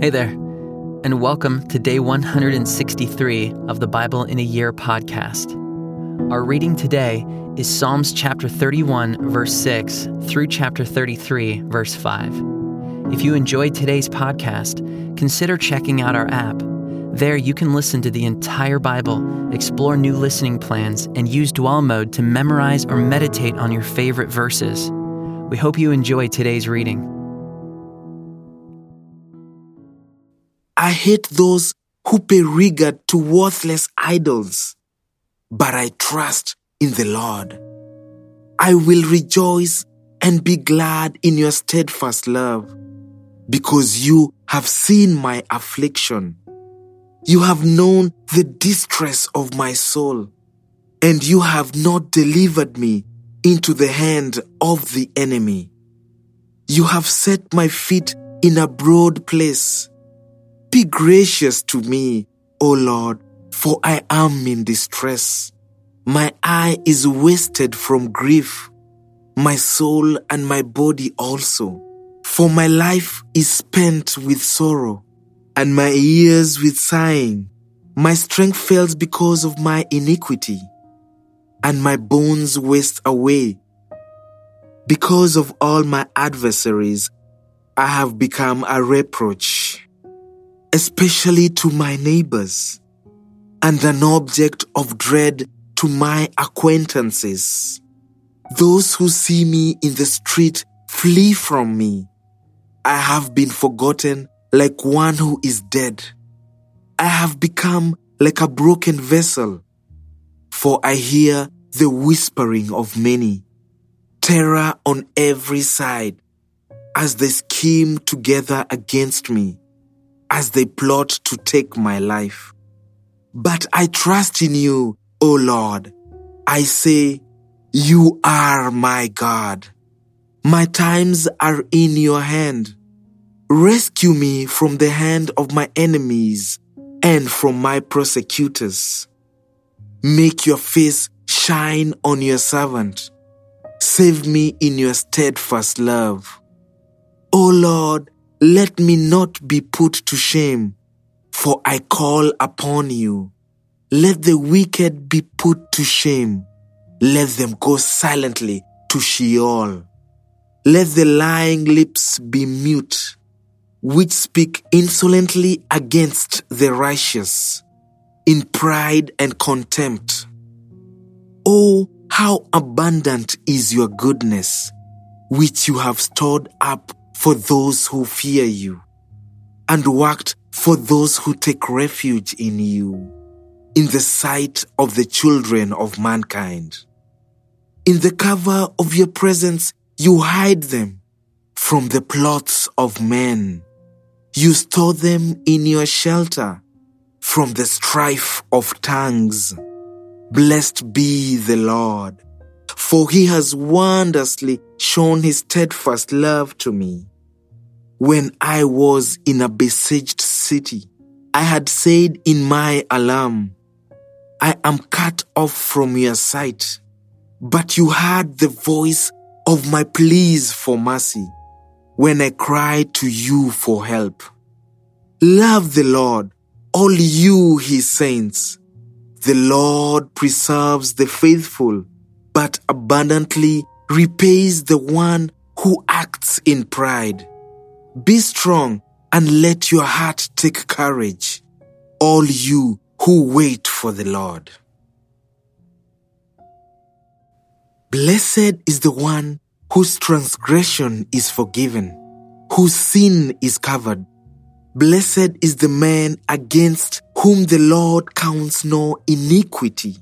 Hey there, and welcome to day 163 of the Bible in a Year podcast. Our reading today is Psalms chapter 31, verse 6 through chapter 33, verse 5. If you enjoyed today's podcast, consider checking out our app. There, you can listen to the entire Bible, explore new listening plans, and use dwell mode to memorize or meditate on your favorite verses. We hope you enjoy today's reading. I hate those who pay regard to worthless idols, but I trust in the Lord. I will rejoice and be glad in your steadfast love, because you have seen my affliction. You have known the distress of my soul, and you have not delivered me into the hand of the enemy. You have set my feet in a broad place. Be gracious to me, O Lord, for I am in distress. My eye is wasted from grief, my soul and my body also. For my life is spent with sorrow, and my years with sighing. My strength fails because of my iniquity, and my bones waste away. Because of all my adversaries, I have become a reproach especially to my neighbors, and an object of dread to my acquaintances. Those who see me in the street flee from me. I have been forgotten like one who is dead. I have become like a broken vessel, for I hear the whispering of many, terror on every side, as they scheme together against me as they plot to take my life. But I trust in you, O Lord. I say, You are my God. My times are in your hand. Rescue me from the hand of my enemies and from my persecutors. Make your face shine on your servant. Save me in your steadfast love. O Lord, let me not be put to shame, for I call upon you. Let the wicked be put to shame. Let them go silently to Sheol. Let the lying lips be mute, which speak insolently against the righteous, in pride and contempt. Oh, how abundant is your goodness, which you have stored up for those who fear you and worked for those who take refuge in you in the sight of the children of mankind. In the cover of your presence, you hide them from the plots of men. You store them in your shelter from the strife of tongues. Blessed be the Lord, for he has wondrously shown his steadfast love to me. When I was in a besieged city, I had said in my alarm, I am cut off from your sight. But you heard the voice of my pleas for mercy when I cried to you for help. Love the Lord, all you his saints. The Lord preserves the faithful, but abundantly repays the one who acts in pride. Be strong and let your heart take courage, all you who wait for the Lord. Blessed is the one whose transgression is forgiven, whose sin is covered. Blessed is the man against whom the Lord counts no iniquity,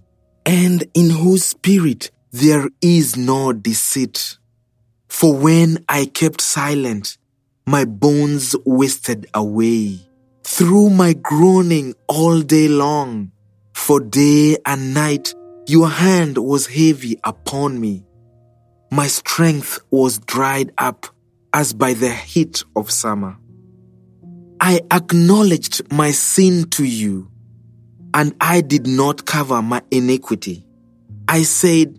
and in whose spirit there is no deceit. For when I kept silent, my bones wasted away through my groaning all day long. For day and night your hand was heavy upon me. My strength was dried up as by the heat of summer. I acknowledged my sin to you, and I did not cover my iniquity. I said,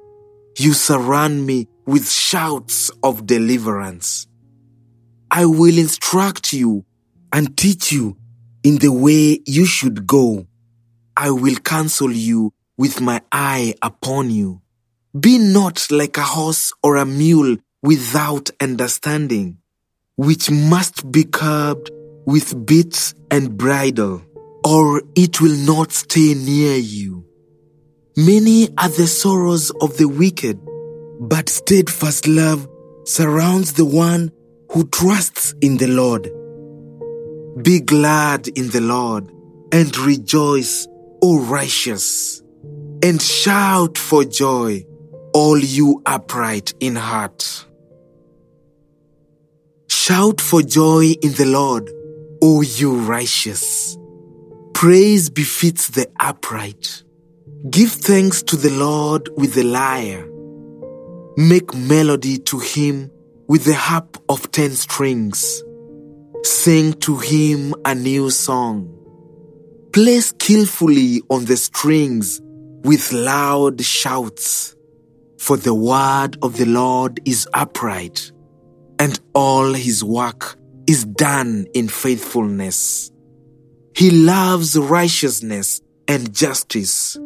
You surround me with shouts of deliverance. I will instruct you and teach you in the way you should go. I will counsel you with my eye upon you. Be not like a horse or a mule without understanding, which must be curbed with bits and bridle, or it will not stay near you. Many are the sorrows of the wicked, but steadfast love surrounds the one who trusts in the Lord. Be glad in the Lord and rejoice, O righteous, and shout for joy, all you upright in heart. Shout for joy in the Lord, O you righteous. Praise befits the upright. Give thanks to the Lord with the lyre. Make melody to him with the harp of ten strings. Sing to him a new song. Play skillfully on the strings with loud shouts. For the word of the Lord is upright, and all his work is done in faithfulness. He loves righteousness and justice.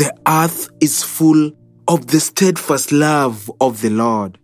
The earth is full of the steadfast love of the Lord.